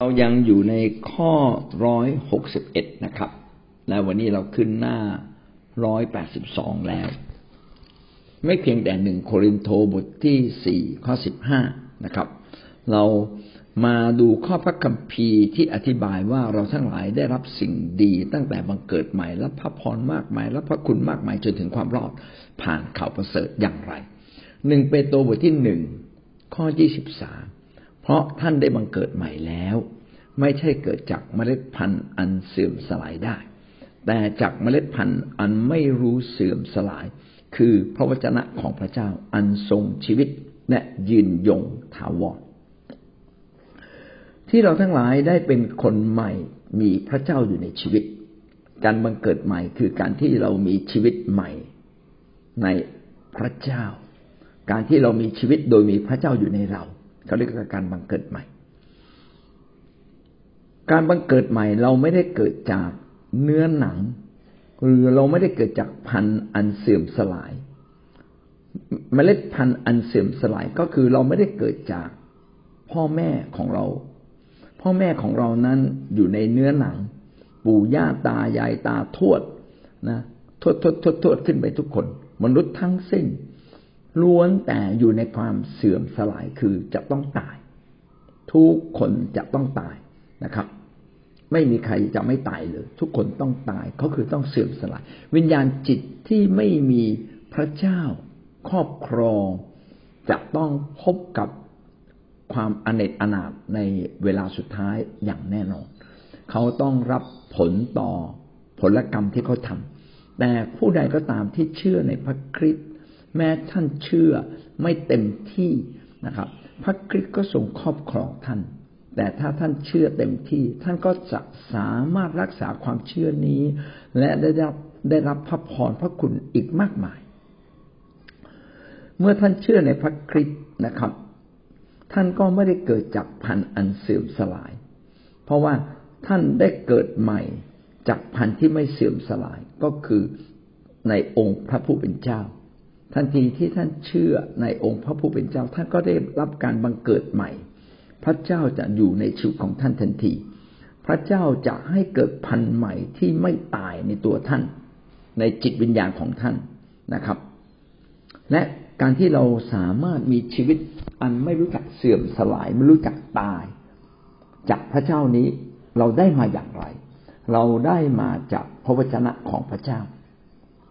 เรายังอยู่ในข้อร้อยหกสิบเอ็ดนะครับ และวันนี้เราขึ้นหน้าร้อยแปดสิบสองแล้ว ไม่เพียงแต่หนึ่งโครินโตบทที่สี่ข้อสิบห้านะครับ เรามาดูข้อพระคัมภีร์ที่อธิบายว่าเราทั้งหลายได้รับสิ่งดีตั้งแต่บังเกิดใหม่รับพระพรมากมายรับพระคุณมากมายจนถึงความรอดผ่านข่าวประเสริฐอย่างไรหนึ่งเปโตรบทที่หนึ่งข้อยี่สิบสาม เพราะท่านได้บังเกิดใหม่แล้ว ไม่ใช่เกิดจากเมล็ดพันธุ์อันเสื่อมสลายได้ แต่จากเมล็ดพันธุ์อันไม่รู้เสื่อมสลาย คือพระวจนะของพระเจ้าอันทรงชีวิตและยืนยงถาวรที่เราทั้งหลายได้เป็นคนใหม่มีพระเจ้าอยู่ในชีวิต การบังเกิดใหม่คือการที่เรามีชีวิตใหม่ในพระเจ้า การที่เรามีชีวิตโดยมีพระเจ้าอยู่ในเรา เขาเรียกว่าการบังเกิดใหม่ การบังเกิดใหม่เราไม่ได้เกิดจากเนื้อหนัง หรือเราไม่ได้เกิดจากพันธุ์อันเสื่อมสลาย เมล็ดพันธุ์อันเสื่อมสลายก็คือเราไม่ได้เกิดจากพ่อแม่ของเรา พ่อแม่ของเรานั้นอยู่ในเนื้อหนัง ปู่ย่าตายายตาทวดนะทวดทวดทวดทวดขึ้นไปทุกคน มนุษย์ทั้งสิ้น ล้วนแต่อยู่ในความเสื่อมสลายคือจะต้องตาย ทุกคนจะต้องตายนะครับ ไม่มีใครจะไม่ตายเลย ทุกคนต้องตายเขาคือต้องเสื่อมสลาย วิญญาณจิตที่ไม่มีพระเจ้าครอบครอง จะต้องพบกับความอเนจอนาถในเวลาสุดท้ายอย่างแน่นอน เขาต้องรับผลต่อผลกรรมที่เขาทำแต่ผู้ใดก็ตามที่เชื่อในพระคริสต์ แม้ท่านเชื่อไม่เต็มที่นะครับ พระคริสต์ก็ทรงครอบครองท่าน แต่ถ้าท่านเชื่อเต็มที่ ท่านก็จะสามารถรักษาความเชื่อนี้ และได้รับได้รับพระพรพระคุณอีกมากมาย เมื่อท่านเชื่อในพระคริสต์นะครับ ท่านก็ไม่ได้เกิดจากพันธ์อันเสื่อมสลาย เพราะว่าท่านได้เกิดใหม่จากพันธ์ที่ไม่เสื่อมสลายก็คือในองค์พระผู้เป็นเจ้า ทันทีที่ท่านเชื่อในองค์พระผู้เป็นเจ้า ท่านก็ได้รับการบังเกิดใหม่ พระเจ้าจะอยู่ในชีวิตของท่านทันที พระเจ้าจะให้เกิดพันธุ์ใหม่ที่ไม่ตายในตัวท่าน ในจิตวิญญาณของท่านนะครับ และการที่เราสามารถมีชีวิตอันไม่รู้จักเสื่อมสลายไม่รู้จักตาย จากพระเจ้านี้เราได้มาอย่างไร เราได้มาจากพระวจนะของพระเจ้า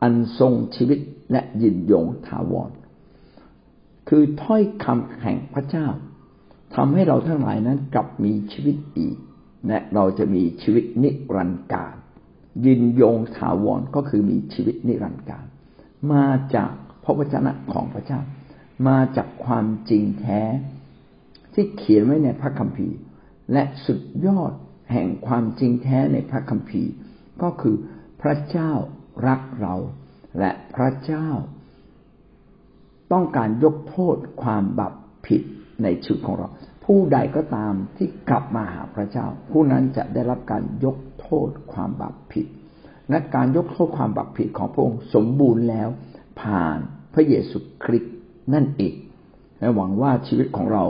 อันทรงชีวิตและยินยงถาวร คือถ้อยคำแห่งพระเจ้าทำให้เราทั้งหลายนั้นกลับมีชีวิตอีก และเราจะมีชีวิตนิรันดร์การ ยินยงถาวรก็คือมีชีวิตนิรันดร์การ มาจากพระวจนะของพระเจ้า มาจากความจริงแท้ ที่เขียนไว้ในพระคัมภีร์ และสุดยอดแห่งความจริงแท้ในพระคัมภีร์ ก็คือพระเจ้า รักเรา และพระเจ้า ต้องการยกโทษความบาปผิดในชีวิตของเรา ผู้ใดก็ตามที่กลับมาหาพระเจ้า ผู้นั้นจะได้รับการยกโทษความบาปผิด และการยกโทษความบาปผิดของพระองค์สมบูรณ์แล้ว ผ่านพระเยซูคริสต์นั่นเองและหวังว่าชีวิตของเรา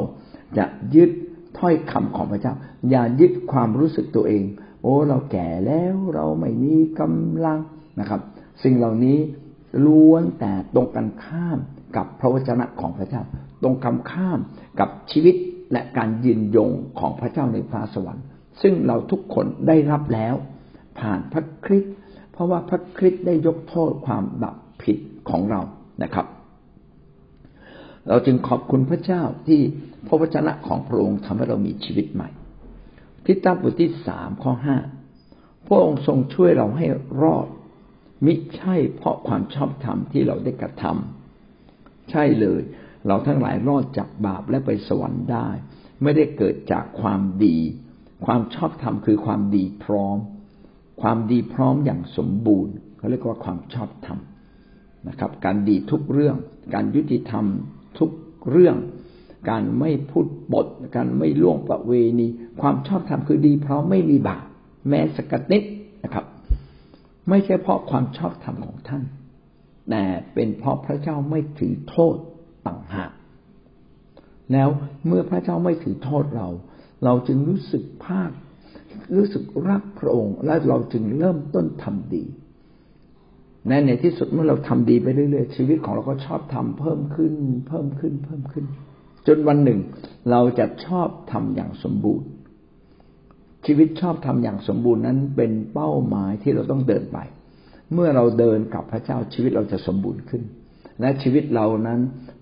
จะยึดถ้อยคำของพระเจ้า อย่ายึดความรู้สึกตัวเอง โอ้ เราแก่แล้ว เราไม่มีกำลัง นะครับ สิ่งเหล่านี้ล้วนแต่ตรงกันข้ามกับพระวจนะของพระเจ้า ตรงกันข้ามกับชีวิตและการยืนยงของพระเจ้าในฟ้าสวรรค์ ซึ่งเราทุกคนได้รับแล้ว ผ่านพระคริสต์เพราะว่าพระคริสต์ได้ยกโทษความบาปผิดของเรานะครับ เราจึงขอบคุณพระเจ้าที่พระวจนะของพระองค์ทำให้เรามีชีวิตใหม่ทิฏฐบทที่สามข้อห้าพระองค์ทรงช่วยเราให้รอด มิใช่เพราะความชอบธรรมที่เราได้กระทำใช่เลย เราทั้งหลายรอดจากบาปและไปสวรรค์ได้ ไม่ได้เกิดจากความดี ความชอบธรรมคือความดีพร้อม ความดีพร้อมอย่างสมบูรณ์เขาเรียกว่าความชอบธรรมนะครับ การดีทุกเรื่อง การยุติธรรมทุกเรื่อง การไม่พูดบทการไม่ล่วงประเวณี ความชอบธรรมคือดีพร้อมไม่มีบาปแม้สกัดนิดนะครับ ไม่ใช่เพราะความชอบธรรมของท่าน แต่เป็นเพราะพระเจ้าไม่ถือโทษต่างหาก แล้วเมื่อพระเจ้าไม่ถือโทษเรา เราจึงรู้สึกภาค รู้สึกรักพระองค์ และเราจึงเริ่มต้นทำดี และในที่สุดเมื่อเราทำดีไปเรื่อยๆ ชีวิตของเราก็ชอบทำเพิ่มขึ้น เพิ่มขึ้น เพิ่มขึ้น จนวันหนึ่ง เราจะชอบทำอย่างสมบูรณ์ ชีวิตชอบทำอย่างสมบูรณ์นั้นเป็นเป้าหมายที่เราต้องเดินไป เมื่อเราเดินกับพระเจ้าชีวิตเราจะสมบูรณ์ขึ้น และชีวิตเรานั้น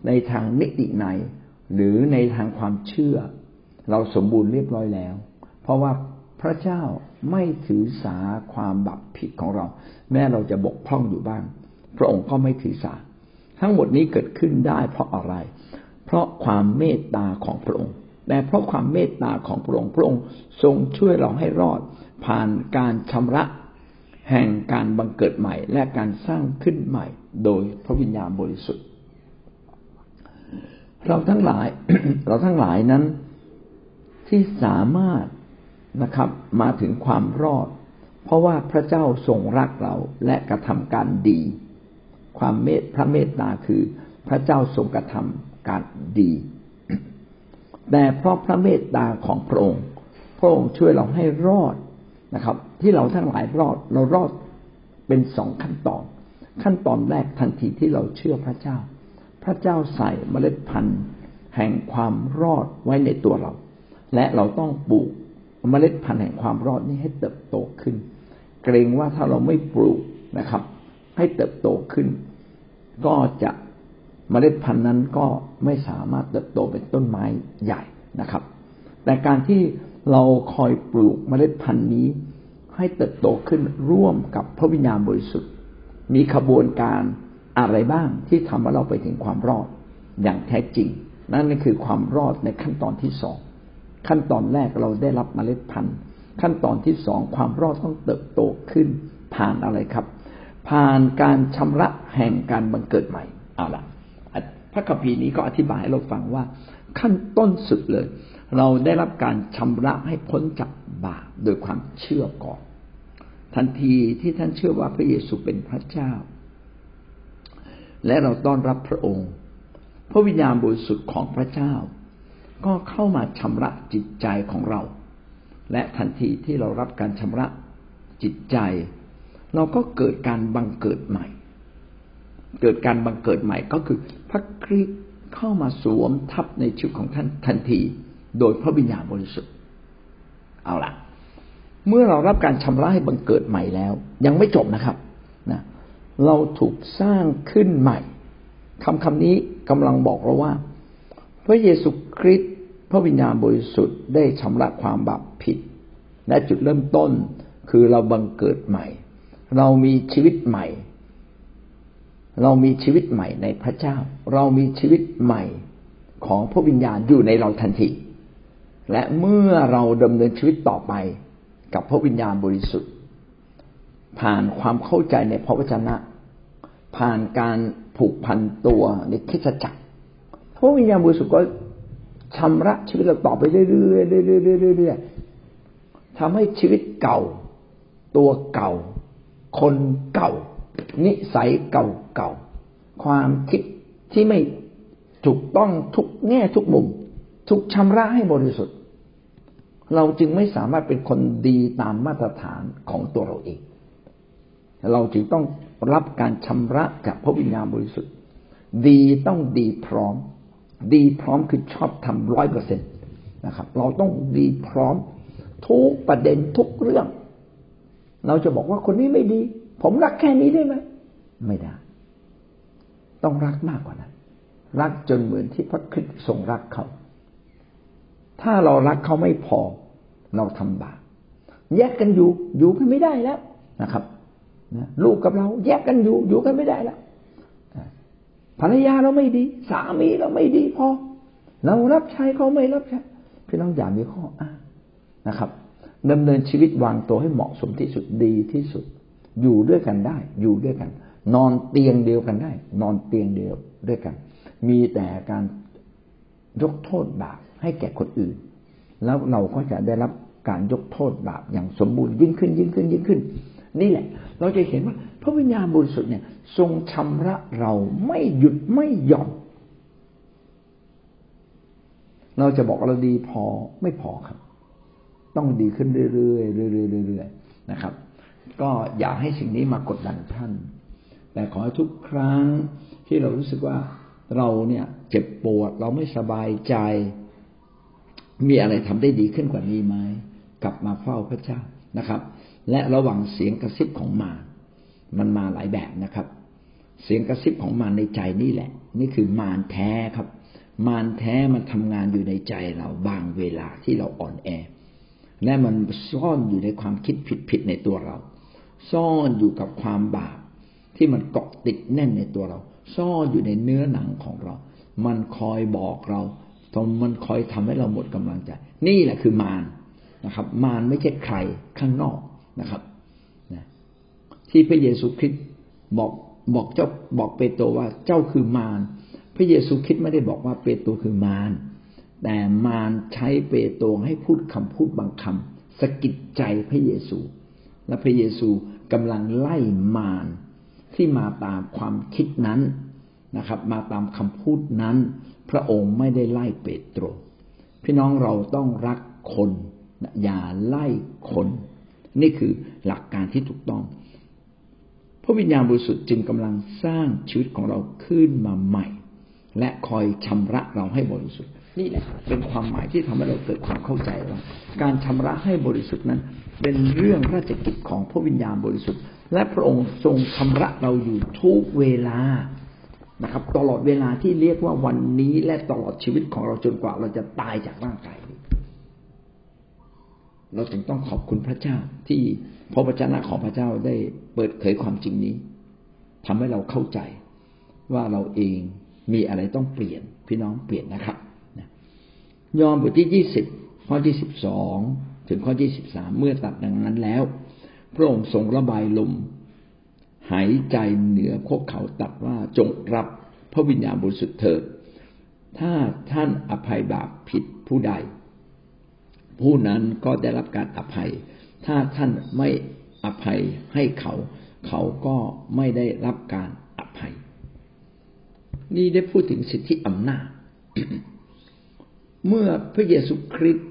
ในทางนิติในหรือในทางความเชื่อ เราสมบูรณ์เรียบร้อยแล้ว เพราะว่าพระเจ้าไม่ถือสาความบาปผิดของเรา แม้เราจะบกพร่องอยู่บ้าง พระองค์ก็ไม่ถือสา ทั้งหมดนี้เกิดขึ้นได้เพราะอะไร เพราะความเมตตาของพระองค์ แต่เพราะความเมตตาของพระองค์พระองค์ทรงช่วยเราให้รอดผ่านการชำระแห่งการบังเกิดใหม่ และการสร้างขึ้นใหม่ โดยพระวิญญาณบริสุทธิ์ เราทั้งหลาย เราทั้งหลายนั้นที่สามารถนะครับ มาถึงความรอด เพราะว่าพระเจ้าทรงรักเราและกระทำการดี ความเมตพระเมตตาคือพระเจ้าทรงกระทำการดี แต่เพราะพระเมตตาของพระองค์ พระองค์ช่วยเราให้รอดนะครับ ที่เราทั้งหลายรอดเรารอดเป็นสองขั้นตอน ขั้นตอนแรกทันทีที่เราเชื่อพระเจ้า พระเจ้าใส่เมล็ดพันธุ์ แห่งความรอดไว้ในตัวเรา และเราต้องปลูกเมล็ดพันธุ์แห่งความรอดนี้ให้เติบโตขึ้น เกรงว่าถ้าเราไม่ปลูกนะครับ ให้เติบโตขึ้น ก็จะ เมล็ดพันธุ์นั้นก็ไม่สามารถเติบโตเป็นต้นไม้ใหญ่นะครับ แต่การที่เราคอยปลูกเมล็ดพันธุ์นี้ ให้เติบโตขึ้นร่วมกับพระวิญญาณบริสุทธิ์ มีขบวนการอะไรบ้างที่ทำให้เราไปถึงความรอดอย่างแท้จริง นั่นคือความรอดในขั้นตอนที่สองขั้นตอนแรกเราได้รับเมล็ดพันธุ์ ขั้นตอนที่สองความรอดต้องเติบโตขึ้นผ่านอะไรครับ ผ่านการชำระแห่งการบังเกิดใหม่เอาละ พระคัมภีร์นี้ก็อธิบายให้เราฟังว่าขั้นต้นสุดเลย เราได้รับการชำระให้พ้นจากบาปโดยความเชื่อก่อน ทันทีที่ท่านเชื่อว่าพระเยซูเป็นพระเจ้า และเราต้อนรับพระองค์ พระวิญญาณบริสุทธิ์ของพระเจ้า ก็เข้ามาชำระจิตใจของเรา และทันทีที่เรารับการชำระจิตใจ เราก็เกิดการบังเกิดใหม่ เกิดการบังเกิดใหม่ก็คือ พระคริสต์เข้ามาสวมทับในชีวิตของท่านทันที โดยพระวิญญาณบริสุทธิ์ เอาละเมื่อเรารับการชำระให้บังเกิดใหม่แล้ว ยังไม่จบนะครับนะเราถูกสร้างขึ้นใหม่คำคำนี้กำลังบอกเราว่า พระเยซูคริสต์พระวิญญาณบริสุทธิ์ได้ชำระความบาปผิด และจุดเริ่มต้นคือเราบังเกิดใหม่ เรามีชีวิตใหม่ เรามีชีวิตใหม่ในพระเจ้า เรามีชีวิตใหม่ของพระวิญญาณอยู่ในเราทันที และเมื่อเราดำเนินชีวิตต่อไปกับพระวิญญาณบริสุทธิ์ ผ่านความเข้าใจในพระวจนะ ผ่านการผูกพันตัวในคิดจักรพระวิญญาณบริสุทธิ์ก็ชำระชีวิตเราต่อไปเรื่อยๆเรื่อยๆเรื่อยๆทำให้ชีวิตเก่า ตัวเก่า คนเก่า นิสัยเก่าเก่าความคิดที่ไม่ถูกต้องทุกแง่ทุกมุมถูกชำระให้บริสุทธิ์ เราจึงไม่สามารถเป็นคนดีตามมาตรฐานของตัวเราเอง เราจึงต้องรับการชำระจากพระวิญญาณบริสุทธิ์ ดีต้องดีพร้อม ดีพร้อมคือชอบทำร้อยเปอร์เซ็นตนะครับ เราต้องดีพร้อมทุกประเด็นทุกเรื่อง เราจะบอกว่าคนนี้ไม่ดี ผมรักแค่นี้ได้ไหมไม่ได้ ต้องรักมากกว่านั้น รักจนเหมือนที่พระคริสต์ทรงรักเขา ถ้าเรารักเขาไม่พอ เราทำบาปแยกกันอยู่ อยู่กันไม่ได้แล้วนะครับลูกกับเราแยกกันอยู่ อยู่กันไม่ได้แล้วภรรยาเราไม่ดี สามีเราไม่ดีพอ เรารับใช้เขาไม่รับใช้พี่น้องอย่ามีข้ออ้างนะครับดำเนินชีวิตวางตัวให้เหมาะสมที่สุดดีที่สุด อยู่ด้วยกันได้ อยู่ด้วยกัน นอนเตียงเดียวกันได้ นอนเตียงเดียวด้วยกัน มีแต่การยกโทษบาปให้แก่คนอื่น แล้วเราก็จะได้รับการยกโทษบาปอย่างสมบูรณ์ยิ่งขึ้นยิ่งขึ้นยิ่งขึ้น นี่แหละ เราจะเห็นว่าพระวิญญาณบริสุทธิ์เนี่ย ทรงชำระเราไม่หยุดไม่หย่อนเราจะบอกเราดีพอไม่พอครับ ต้องดีขึ้นเรื่อยๆเรื่อยๆเรื่อยๆนะครับ ก็อย่าให้สิ่งนี้มากดดันท่าน แต่ขอให้ทุกครั้งที่เรารู้สึกว่าเราเนี่ยเจ็บปวด เราไม่สบายใจ มีอะไรทำได้ดีขึ้นกว่านี้ไหมกลับมาเฝ้าพระเจ้านะครับ และระว่างเสียงกระซิบของมารมันมาหลายแบบนะครับ เสียงกระซิบของมารในใจนี่แหละ นี่คือมารแท้ครับ มารแท้มันทำงานอยู่ในใจเราบางเวลาที่เราอ่อนแอและมันซ่อนอยู่ในความคิดผิดๆในตัวเรา ซ่อนอยู่กับความบาปที่มันเกาะติดแน่นในตัวเรา ซ่อนอยู่ในเนื้อหนังของเรา มันคอยบอกเราตรงมันคอยทำให้เราหมดกำลังใจ นี่แหละคือมารนะครับ มารไม่ใช่ใครข้างนอกนะครับที่พระเยซูคริสต์บอกบอกเจ้าบอกเปโตรว่าเจ้าคือมารพระเยซูคริสต์ไม่ได้บอกว่าเปโตรคือมารแต่มารใช้เปโตรให้พูดคำพูดบางคำสะกิดใจพระเยซู และพระเยซูกำลังไล่มารที่มาตามความคิดนั้นนะครับ มาตามคำพูดนั้น พระองค์ไม่ได้ไล่เปโตร พี่น้องเราต้องรักคนอย่าไล่คน นี่คือหลักการที่ถูกต้อง พระวิญญาณบริสุทธิ์จึงกำลังสร้างชีวิตของเราขึ้นมาใหม่ และคอยชำระเราให้บริสุทธิ์นี่แหละเป็นความหมายที่ทำให้เราเกิดความเข้าใจว่าการชำระให้บริสุทธิ์นั้น เป็นเรื่องราชกิจของพระวิญญาณบริสุทธิ์ และพระองค์ทรงชำระเราอยู่ทุกเวลานะครับ ตลอดเวลาที่เรียกว่าวันนี้และตลอดชีวิตของเราจนกว่าเราจะตายจากร่างกายเราจึงต้องขอบคุณพระเจ้าที่พระวจนะของพระเจ้าได้เปิดเผยความจริงนี้ทำให้เราเข้าใจว่าเราเองมีอะไรต้องเปลี่ยนพี่น้องเปลี่ยนนะครับ ยอห์นบทที่ยี่สิบข้อที่สิบสอง ถึงข้อที่สิบสามเมื่อตัดดังนั้นแล้ว พระองค์ทรงระบายลม หายใจเหนือพวกเขาตัดว่าจงรับพระวิญญาณบริสุทธิ์เถิด ถ้าท่านอภัยบาปผิดผู้ใด ผู้นั้นก็ได้รับการอภัย ถ้าท่านไม่อภัยให้เขา เขาก็ไม่ได้รับการอภัย นี่ได้พูดถึงสิทธิอำนาจ เมื่อพระเยซูคริสต์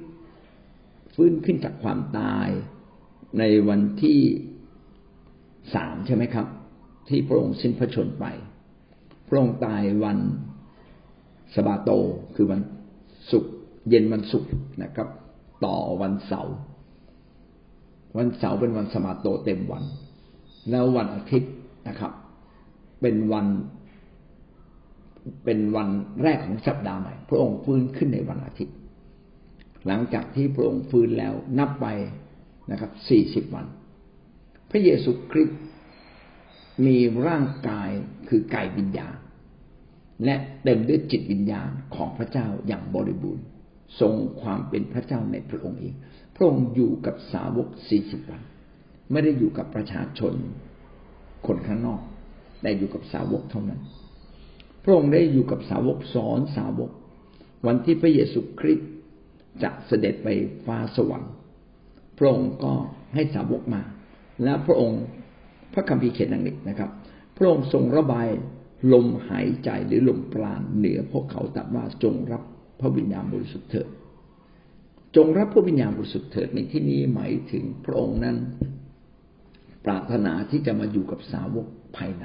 ฟื้นขึ้นจากความตายในวันที่สามใช่ไหมครับ ที่พระองค์สิ้นพระชนไป พระองค์ตายวันสบาโตคือวันศุกร์เย็นวันศุกร์นะครับ ต่อวันเสาร์วันเสาร์เป็นวันสมาโตเต็มวัน แล้ววันอาทิตย์นะครับ เป็นวันเป็นวันแรกของสัปดาห์ใหม่ พระองค์ฟื้นขึ้นในวันอาทิตย์ หลังจากที่พระองค์ฟื้นแล้วนับไปนะครับสี่สิบวัน พระเยซูคริสต์มีร่างกายคือกายวิญญาณ และเต็มด้วยจิตวิญญาณของพระเจ้าอย่างบริบูรณ์ ทรงความเป็นพระเจ้าในพระองค์เอง พระองค์อยู่กับสาวกสี่สิบวัน ไม่ได้อยู่กับประชาชนคนข้างนอก แต่อยู่กับสาวกเท่านั้น พระองค์ได้อยู่กับสาวกสอนสาวก วันที่พระเยซูคริสต์ จะเสด็จไปฟ้าสวรรค์พระองค์ก็ให้สาวกมา และพระองค์พระคัมภีร์เขียนดังนี้นะครับ พระองค์ทรงระบายลมหายใจหรือลมปราณเหนือพวกเขาตัดว่าจงรับพระวิญญาณบริสุทธิ์เถิดจงรับพระวิญญาณบริสุทธิ์เถิดในที่นี้หมายถึงพระองค์นั้น ปรารถนาที่จะมาอยู่กับสาวกภายใน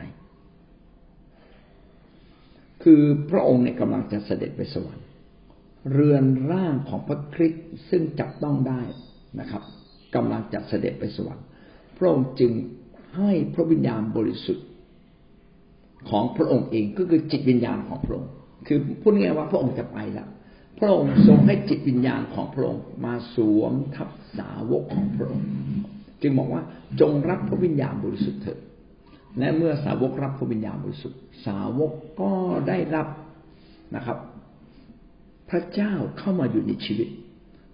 คือพระองค์เนี่ยกำลังจะเสด็จไปสวรรค์ เรือนร่างของพระคริสต์ซึ่งจับต้องได้นะครับกำลังจะเสด็จไปสวรรค์พระองค์จึงให้พระวิญญาณบริสุทธิ์ของพระองค์เองก็คือจิตวิญญาณของพระองค์ คือพูดง่ายว่าพระองค์จะไปแล้วพระองค์ทรงให้จิตวิญญาณของพระองค์มาสวมทับสาวกของพระองค์ จึงบอกว่าจงรับพระวิญญาณบริสุทธิ์เถิดและเมื่อสาวกรับพระวิญญาณบริสุทธิ์ สาวกก็ได้รับนะครับ พระเจ้าเข้ามาอยู่ในชีวิต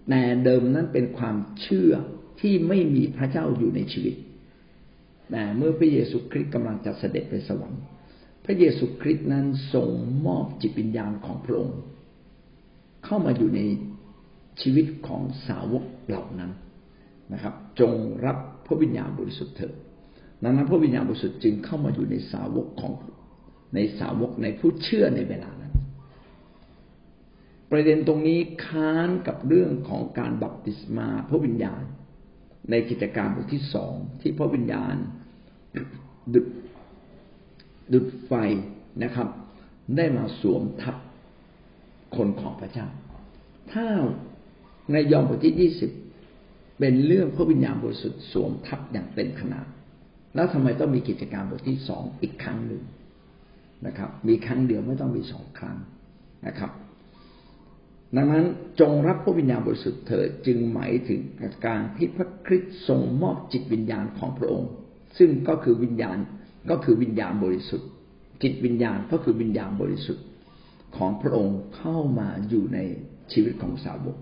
แต่เดิมนั้นเป็นความเชื่อที่ไม่มีพระเจ้าอยู่ในชีวิต แต่เมื่อพระเยซูคริสต์กำลังจะเสด็จไปสวรรค์ พระเยซูคริสต์นั้นทรงมอบจิตวิญญาณของพระองค์ เข้ามาอยู่ในชีวิตของสาวกเหล่านั้นนะครับ จงรับพระวิญญาณบริสุทธิ์เถิดดังนั้นพระวิญญาณบริสุทธิ์จึงเข้ามาอยู่ในสาวกของในสาวกในผู้เชื่อในเวลานั้น ประเด็นตรงนี้ค้านกับเรื่องของการบัพติศมาพระวิญญาณ ในกิจการบทที่สองที่พระวิญญาณดุดดุดไฟนะครับ ได้มาสวมทับคนของพระเจ้า ถ้าในยอห์นบทที่ยี่สิบเป็นเรื่องพระวิญญาณบริสุทธิ์สวมทับอย่างเต็มขนาด แล้วทำไมต้องมีกิจการบทที่สองอีกครั้งหนึ่งนะครับ มีครั้งเดียวไม่ต้องมีสองครั้งนะครับ ดังนั้นจงรับพระวิญญาณบริสุทธิ์เถิดจึงหมายถึงการที่พระคริสต์ทรงมอบจิตวิญญาณของพระองค์ ซึ่งก็คือวิญญาณก็คือวิญญาณบริสุทธิ์ จิตวิญญาณก็คือวิญญาณบริสุทธิ์ของพระองค์เข้ามาอยู่ในชีวิตของสาวก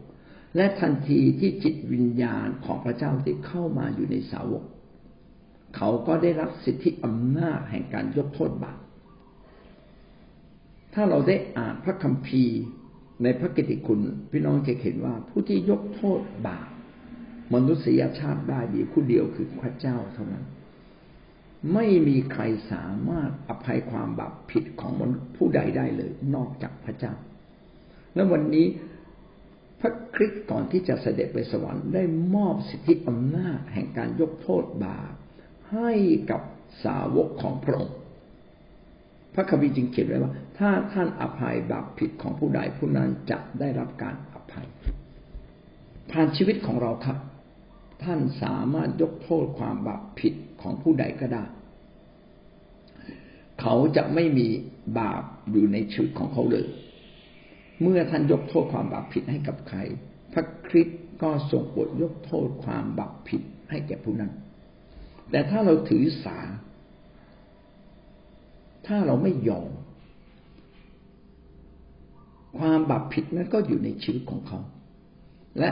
และทันทีที่จิตวิญญาณของพระเจ้าที่เข้ามาอยู่ในสาวก เขาก็ได้รับสิทธิอำนาจแห่งการยกโทษบาปถ้าเราได้อ่านพระคัมภีร์ ในพระกิตติคุณพี่น้องจะเห็นว่าผู้ที่ยกโทษบาปมนุษยชาติได้มีผู้เดียวคือพระเจ้าเท่านั้น ไม่มีใครสามารถอภัยความบาปผิดของมนุษย์ผู้ใดได้เลย นอกจากพระเจ้า และวันนี้พระคริสต์ก่อนที่จะเสด็จไปสวรรค์ได้มอบสิทธิอำนาจแห่งการยกโทษบาปให้กับสาวกของพระองค์ พระคัมภีร์จึงเขียนไว้ว่า ถ้าท่านอภัยบาปผิดของผู้ใดผู้นั้นจะได้รับการอภัย ผ่านชีวิตของเราครับ ท่านสามารถยกโทษความบาปผิดของผู้ใดก็ได้ เขาจะไม่มีบาปอยู่ในชีวิตของเขาเลย เมื่อท่านยกโทษความบาปผิดให้กับใคร พระคริสต์ก็ทรงบทยกโทษความบาปผิดให้แก่ผู้นั้น แต่ถ้าเราถือสา ถ้าเราไม่ยอม ความบาปผิดนั้นก็อยู่ในชีวิตของเขา และ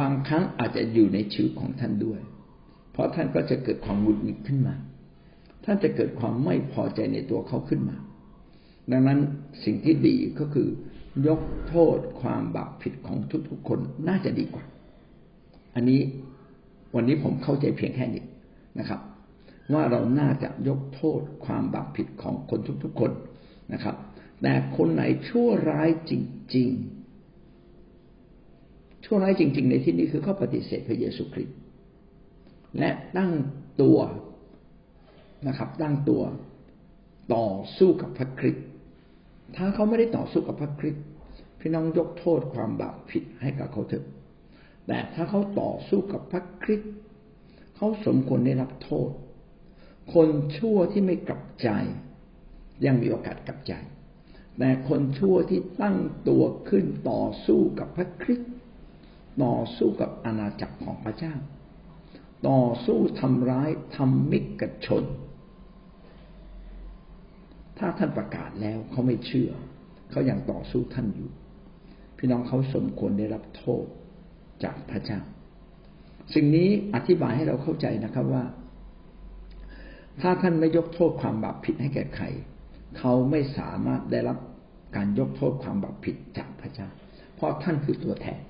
บางครั้งอาจจะอยู่ในชีวิตของท่านด้วย เพราะท่านก็จะเกิดความหงุดหงิดขึ้นมา ท่านจะเกิดความไม่พอใจในตัวเขาขึ้นมา ดังนั้นสิ่งที่ดีก็คือยกโทษความบาปผิดของทุกๆคนน่าจะดีกว่า อันนี้วันนี้ผมเข้าใจเพียงแค่นี้นะครับ ว่าเราน่าจะยกโทษความบาปผิดของคนทุกๆคนนะครับ แต่คนไหนชั่วร้ายจริง ๆ ชั่วร้ายจริง ๆ ในที่นี้คือเขาปฏิเสธพระเยซูคริสต์และตั้งตัวนะครับ ตั้งตัวต่อสู้กับพระคริสต์ถ้าเขาไม่ได้ต่อสู้กับพระคริสต์พี่น้องยกโทษความบาปผิดให้กับเขาเถอะ แต่ถ้าเขาต่อสู้กับพระคริสต์เขาสมควรได้รับโทษ คนชั่วที่ไม่กลับใจ ยังมีโอกาสกลับใจ แต่คนชั่วที่ตั้งตัวขึ้นต่อสู้กับพระคริสต์ต่อสู้กับอาณาจักรของพระเจ้า ต่อสู้ทำร้ายทำมิกชน ถ้าท่านประกาศแล้วเขาไม่เชื่อ เขายังต่อสู้ท่านอยู่ พี่น้องเขาสมควรได้รับโทษจากพระเจ้า สิ่งนี้อธิบายให้เราเข้าใจนะครับว่า ถ้าท่านไม่ยกโทษความบาปผิดให้แก่ใคร เขาไม่สามารถได้รับการยกโทษความบาปผิดจากพระเจ้า เพราะท่านคือตัวแทน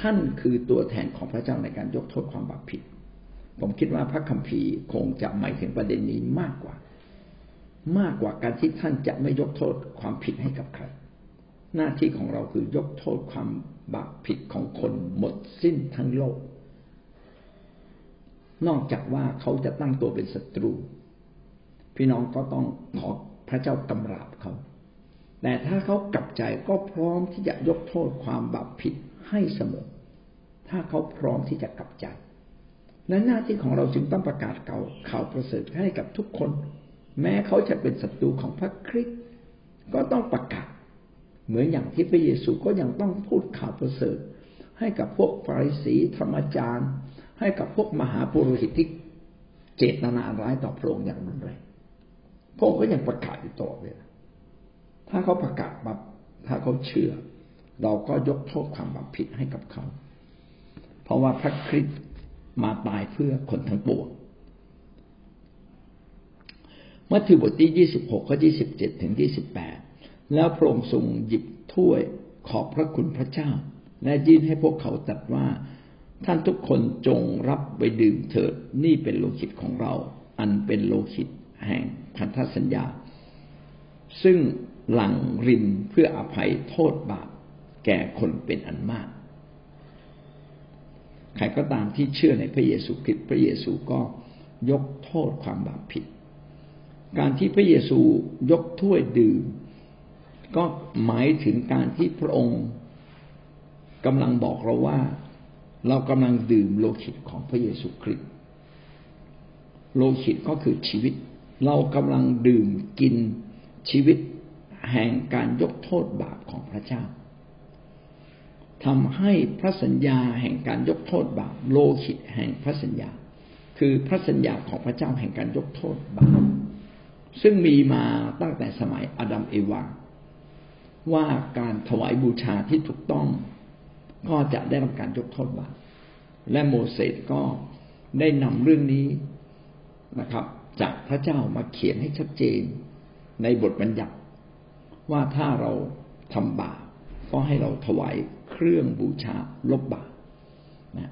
ท่านคือตัวแทนของพระเจ้าในการยกโทษความบาปผิด ผมคิดว่าพระคัมภีร์คงจะหมายถึงประเด็นนี้มากกว่า มากกว่าการที่ท่านจะไม่ยกโทษความผิดให้กับใคร หน้าที่ของเราคือยกโทษความบาปผิดของคนหมดสิ้นทั้งโลก นอกจากว่าเขาจะตั้งตัวเป็นศัตรู พี่น้องก็ต้องขอพระเจ้ากำราบเขา แต่ถ้าเขากลับใจก็พร้อมที่จะยกโทษความบาปผิดให้เสมอ ถ้าเขาพร้อมที่จะกลับใจ และหน้าที่ของเราจึงต้องประกาศเก่าข่าวประเสริฐให้กับทุกคน แม้เขาจะเป็นศัตรูของพระคริสต์ก็ต้องประกาศ เหมือนอย่างที่พระเยซูก็ยังต้องพูดข่าวประเสริฐให้กับพวกฟาริสีธรรมจารย์ ให้กับพวกมหาปุโรหิตที่เจตนาร้ายต่อพระองค์อย่างรุนแรงพระองค์ก็ยังประกาศอยู่ตลอเลาถ้าเขาประกาศบัถ้าเขาเชื่อ เราก็ยกโทษความบาปผิดให้กับเขา เพราะว่าพระคริสต์มาตายเพื่อคนทั้งปวงมัทธิวบทที่ยี่สิบหกข้อยี่สิบเจ็ดถึงยี่สิบแปดแล้วพระองค์ทรงหยิบถ้วยขอบพระคุณพระเจ้า และยื่นให้พวกเขาตรัสว่า ท่านทุกคนจงรับไปดื่มเถิดนี่เป็นโลหิตของเรา อันเป็นโลหิตแห่งพันธสัญญา ซึ่งหลั่งรินเพื่ออภัยโทษบาปแก่คนเป็นอันมาก ใครก็ตามที่เชื่อในพระเยซูคริสต์พระเยซูก็ยกโทษความบาปผิด การที่พระเยซูยกถ้วยดื่ม ก็หมายถึงการที่พระองค์กำลังบอกเราว่า เรากำลังดื่มโลหิตของพระเยซูคริสต์โลหิตก็คือชีวิต เรากำลังดื่มกินชีวิตแห่งการยกโทษบาปของพระเจ้าทำให้พระสัญญาแห่งการยกโทษบาปโลหิตแห่งพระสัญญา คือพระสัญญาของพระเจ้าแห่งการยกโทษบาปซึ่งมีมาตั้งแต่สมัยอดัมเอวาว่าการถวายบูชาที่ถูกต้อง ก็จะได้รับการยกโทษบาปและโมเสสก็ได้นำเรื่องนี้นะครับ จากพระเจ้ามาเขียนให้ชัดเจนในบทบัญญัติว่าถ้าเราทำบาปก็ให้เราถวายเครื่องบูชาลบบาป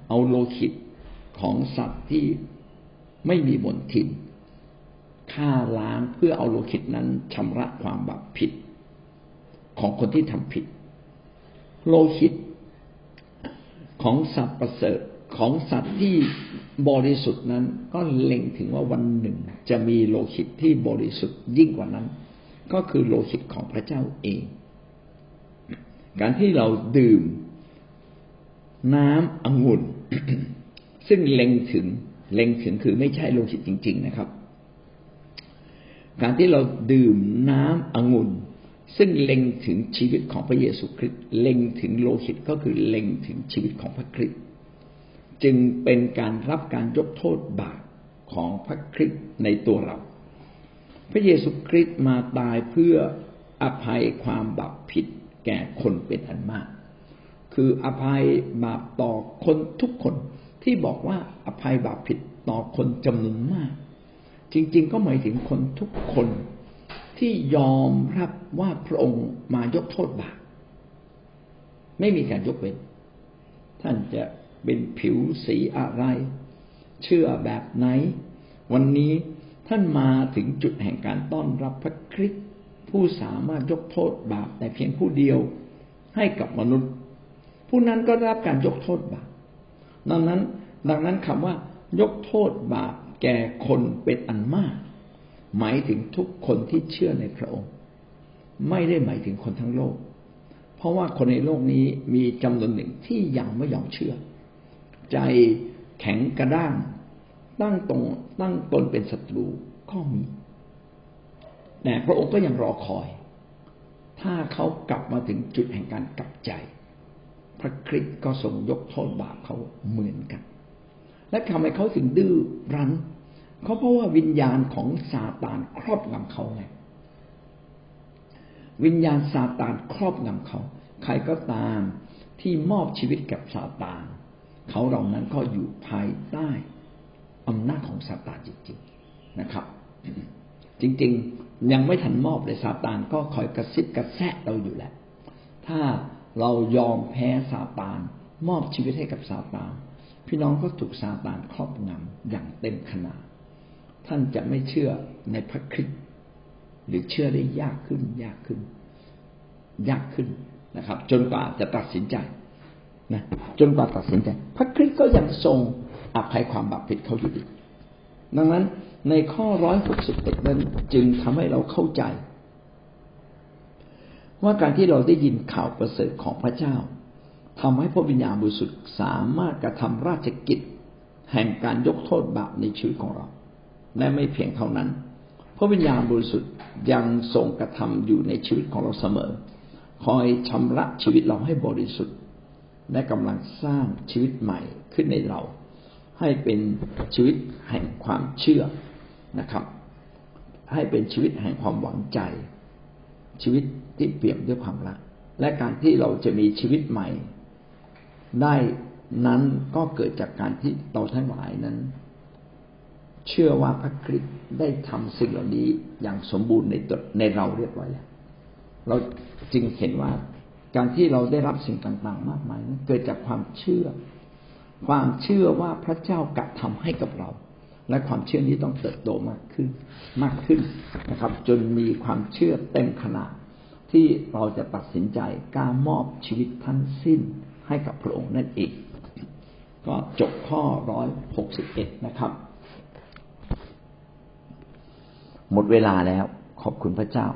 เอาโลหิตของสัตว์ที่ไม่มีมลทินฆ่าล้างเพื่อเอาโลหิตนั้นชำระความบาปผิด ของคนที่ทำผิด โลหิต ของสัตว์ประเสริฐของสัตว์ที่บริสุทธิ์นั้น ก็เล็งถึงว่าวันหนึ่งจะมีโลหิตที่บริสุทธิ์ยิ่งกว่านั้น ก็คือโลหิตของพระเจ้าเอง การที่เราดื่มน้ำองุ่น ซึ่งเล็งถึงเล็งถึงคือไม่ใช่โลหิตจริง ๆ นะครับ การที่เราดื่มน้ำองุ่น ซึ่งเล็งถึงชีวิตของพระเยซูคริสต์เล็งถึงโลหิตก็คือเล็งถึงชีวิตของพระคริสต์จึงเป็นการรับการยกโทษบาปของพระคริสต์ในตัวเรา พระเยซูคริสต์มาตายเพื่ออภัยความบาปผิดแก่คนเป็นอันมาก คืออภัยบาปต่อคนทุกคนที่บอกว่าอภัยบาปผิดต่อคนจำนวนมาก จริง ๆ ก็หมายถึงคนทุกคน ที่ยอมรับว่าพระองค์มายกโทษบาปไม่มีการยกเว้น ท่านจะเป็นผิวสีอะไร เชื่อแบบไหน วันนี้ท่านมาถึงจุดแห่งการต้อนรับพระคริสต์ผู้สามารถยกโทษบาปแต่เพียงผู้เดียวให้กับมนุษย์ ผู้นั้นก็รับการยกโทษบาปดังนั้น ดังนั้นคำว่ายกโทษบาปแก่คนเป็นอันมาก หมายถึงทุกคนที่เชื่อในพระองค์ ไม่ได้หมายถึงคนทั้งโลก เพราะว่าคนในโลกนี้มีจำนวนหนึ่งที่ยังไม่ยอมเชื่อ ใจแข็งกระด้าง ตั้งตรงตั้งตนเป็นศัตรูก็มีแต่พระองค์ก็ยังรอคอย ถ้าเขากลับมาถึงจุดแห่งการกลับใจ พระคริสต์ก็ทรงยกโทษบาปเขาเหมือนกัน และทำให้เขาถึงดื้อรั้น เขาเพราะว่าวิญญาณของซาตานครอบงำเขาไงวิญญาณซาตานครอบงำเขา ใครก็ตามที่มอบชีวิตกับซาตานเขาเหล่านั้นก็อยู่ภายใต้อำนาจของซาตานจริง ๆนะครับ จริง ๆ ยังไม่ทันมอบเลยซาตานก็คอยกระซิบกระแซะเราอยู่แหละ ถ้าเรายอมแพ้ซาตาน มอบชีวิตให้กับซาตาน พี่น้องก็ถูกซาตานครอบงำอย่างเต็มขนาด ท่านจะไม่เชื่อในพระคริสต์หรือเชื่อได้ยากขึ้น ยากขึ้น ยากขึ้นนะครับ จนกว่าจะตัดสินใจนะจนกว่าตัดสินใจ พระคริสต์ก็ยังทรงอภัยความบาปผิดเขาอยู่ดีดังนั้นในข้อร้อยหกสิบเอ็ดนั้นจึงทำให้เราเข้าใจ ว่าการที่เราได้ยินข่าวประเสริฐของพระเจ้าทำให้พระวิญญาณบริสุทธิ์สามารถกระทำราชกิจ แห่งการยกโทษบาปในชีวิตของเรา และไม่เพียงเท่านั้น พระวิญญาณบริสุทธิ์ยังทรงกระทำอยู่ในชีวิตของเราเสมอ คอยชำระชีวิตเราให้บริสุทธิ์ และกำลังสร้างชีวิตใหม่ขึ้นในเรา ให้เป็นชีวิตแห่งความเชื่อนะครับ ให้เป็นชีวิตแห่งความหวังใจ ชีวิตที่เปี่ยมด้วยความรัก และการที่เราจะมีชีวิตใหม่ ได้นั้นก็เกิดจากการที่เราทั้งหลายนั้น เชื่อว่าพระคริสต์ได้ทำสิ่งเหล่านี้อย่างสมบูรณ์ในตในเราเรียบร้อยแล้ว เราจึงเห็นว่าการที่เราได้รับสิ่งต่างๆ มากมายนั้นเกิดจากความเชื่อ ความเชื่อว่าพระเจ้ากระทำให้กับเรา และความเชื่อนี้ต้องเติบโตมากขึ้นมากขึ้นนะครับ จนมีความเชื่อเต็มขนาดที่เราจะตัดสินใจกล้ามอบชีวิตทั้งสิ้นให้กับพระองค์นั่นเอง ก็จบข้อร้อยหกสิบเอ็ดนะครับ หมดเวลาแล้วขอบคุณพระเจ้า